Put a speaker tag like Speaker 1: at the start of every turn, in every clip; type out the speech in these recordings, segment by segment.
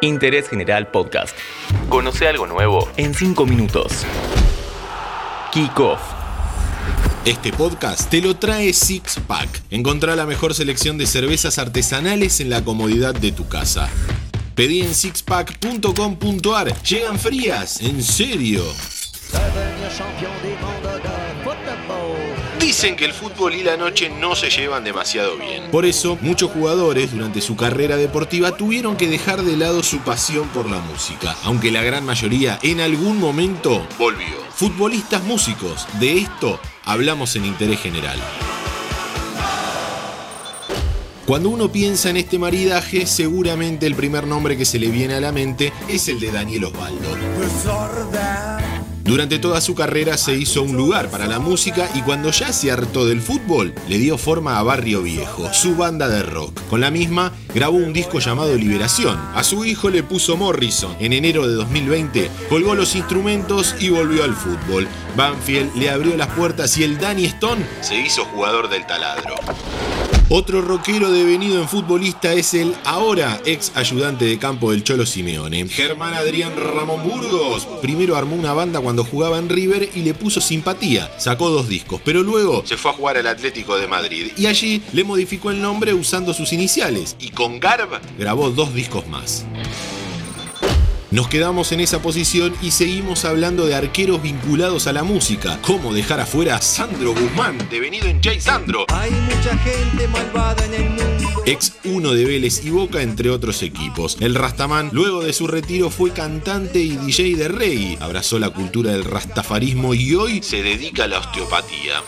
Speaker 1: Interés General Podcast. Conoce algo nuevo en 5 minutos. Kick Off.
Speaker 2: Este podcast te lo trae Six Pack. Encontrá la mejor selección de cervezas artesanales en la comodidad de tu casa. Pedí en sixpack.com.ar. Llegan frías, en serio. Dicen que el fútbol y la noche no se llevan demasiado bien. Por eso, muchos jugadores durante su carrera deportiva tuvieron que dejar de lado su pasión por la música, aunque la gran mayoría en algún momento volvió. Futbolistas músicos, de esto hablamos en Interés General. Cuando uno piensa en este maridaje, seguramente el primer nombre que se le viene a la mente es el de Daniel Osvaldo. Durante toda su carrera se hizo un lugar para la música y cuando ya se hartó del fútbol, le dio forma a Barrio Viejo, su banda de rock. Con la misma grabó un disco llamado Liberación. A su hijo le puso Morrison. En enero de 2020 colgó los instrumentos y volvió al fútbol. Banfield le abrió las puertas y el Danny Stone se hizo jugador del taladro. Otro rockero devenido en futbolista es el ahora ex ayudante de campo del Cholo Simeone, Germán Adrián Ramón Burgos. Primero armó una banda cuando jugaba en River y le puso simpatía. Sacó dos discos, pero luego se fue a jugar al Atlético de Madrid y allí le modificó el nombre usando sus iniciales y con Garb grabó dos discos más. Nos quedamos en esa posición y seguimos hablando de arqueros vinculados a la música. ¿Cómo dejar afuera a Sandro Guzmán, devenido en Jay Sandro?
Speaker 3: Hay mucha gente malvada en el mundo.
Speaker 2: Ex uno de Vélez y Boca, entre otros equipos. El Rastaman, luego de su retiro, fue cantante y DJ de reggae. Abrazó la cultura del rastafarismo y hoy se dedica a la osteopatía.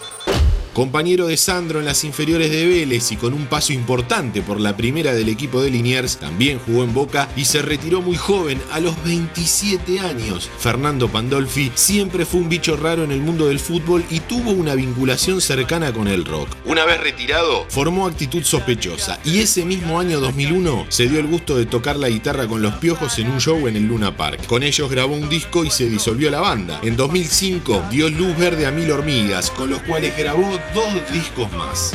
Speaker 2: Compañero de Sandro en las inferiores de Vélez y con un paso importante por la primera del equipo de Liniers, también jugó en Boca y se retiró muy joven, a los 27 años. Fernando Pandolfi siempre fue un bicho raro en el mundo del fútbol y tuvo una vinculación cercana con el rock. Una vez retirado, formó actitud sospechosa y ese mismo año 2001 se dio el gusto de tocar la guitarra con los piojos en un show en el Luna Park. Con ellos grabó un disco y se disolvió la banda. En 2005 dio luz verde a Mil Hormigas, con los cuales grabó dos discos más.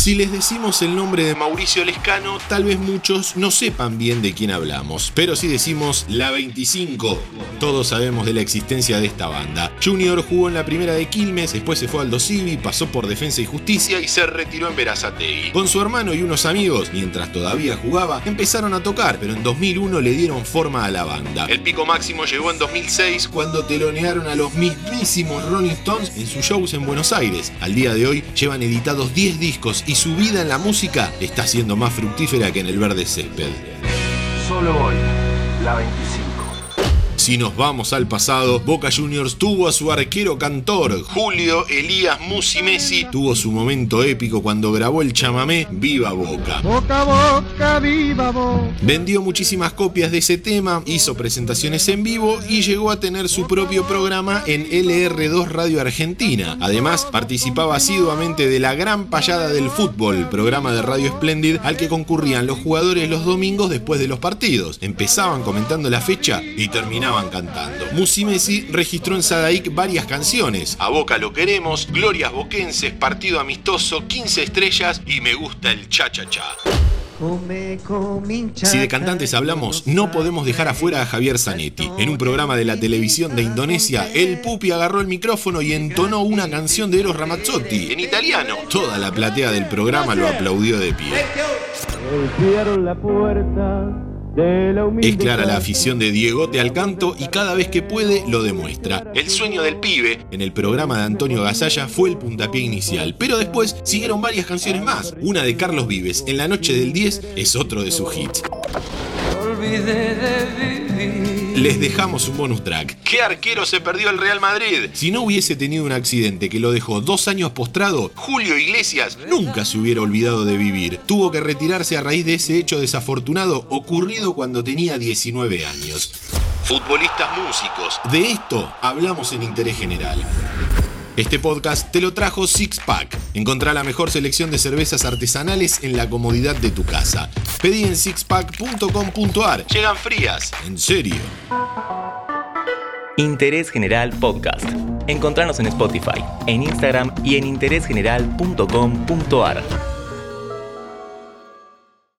Speaker 2: Si les decimos el nombre de Mauricio Lescano, tal vez muchos no sepan bien de quién hablamos, pero si decimos la 25, todos sabemos de la existencia de esta banda. Junior jugó en la primera de Quilmes, después se fue al Dosivi, pasó por Defensa y Justicia y se retiró en Verazategui. Con su hermano y unos amigos, mientras todavía jugaba, empezaron a tocar, pero en 2001 le dieron forma a la banda. El pico máximo llegó en 2006 cuando telonearon a los mismísimos Rolling Stones en sus shows en Buenos Aires. Al día de hoy llevan editados 10 discos y su vida en la música está siendo más fructífera que en el verde césped.
Speaker 3: Solo hoy, la 25.
Speaker 2: Si nos vamos al pasado, Boca Juniors tuvo a su arquero cantor, Julio Elías Musi Messi, tuvo su momento épico cuando grabó el chamamé Viva Boca.
Speaker 3: Boca, boca, viva boca.
Speaker 2: Vendió muchísimas copias de ese tema, hizo presentaciones en vivo y llegó a tener su propio programa en LR2 Radio Argentina. Además, participaba asiduamente de la Gran Payada del Fútbol, programa de Radio Splendid al que concurrían los jugadores los domingos después de los partidos. Empezaban comentando la fecha y terminaban cantando. Musi Messi registró en Sadaic varias canciones. A Boca lo queremos, Glorias Boquenses, Partido Amistoso, 15 estrellas y Me gusta el cha cha cha.
Speaker 3: Come, come,
Speaker 2: Si de cantantes hablamos, no podemos dejar afuera a Javier Zanetti. En un programa de la televisión de Indonesia, el Pupi agarró el micrófono y entonó una canción de Eros Ramazzotti en italiano. Toda la platea del programa lo aplaudió de pie.
Speaker 3: Golpearon la puerta
Speaker 2: Es clara la afición de Diegote al canto y cada vez que puede lo demuestra. El sueño del pibe en el programa de Antonio Gasalla fue el puntapié inicial, pero después siguieron varias canciones más. Una de Carlos Vives, En la noche del 10, es otro de sus hits.
Speaker 3: Olvidé de vivir.
Speaker 2: Les dejamos un bonus track. ¿Qué arquero se perdió el Real Madrid? Si no hubiese tenido un accidente que lo dejó dos años postrado, Julio Iglesias nunca se hubiera olvidado de vivir. Tuvo que retirarse a raíz de ese hecho desafortunado ocurrido cuando tenía 19 años. Futbolistas músicos. De esto hablamos en Interés General. Este podcast te lo trajo Six Pack. Encontrá la mejor selección de cervezas artesanales en la comodidad de tu casa. Pedí en sixpack.com.ar. Llegan frías, en serio.
Speaker 1: Interés General Podcast. Encontranos en Spotify, en Instagram y en interésgeneral.com.ar.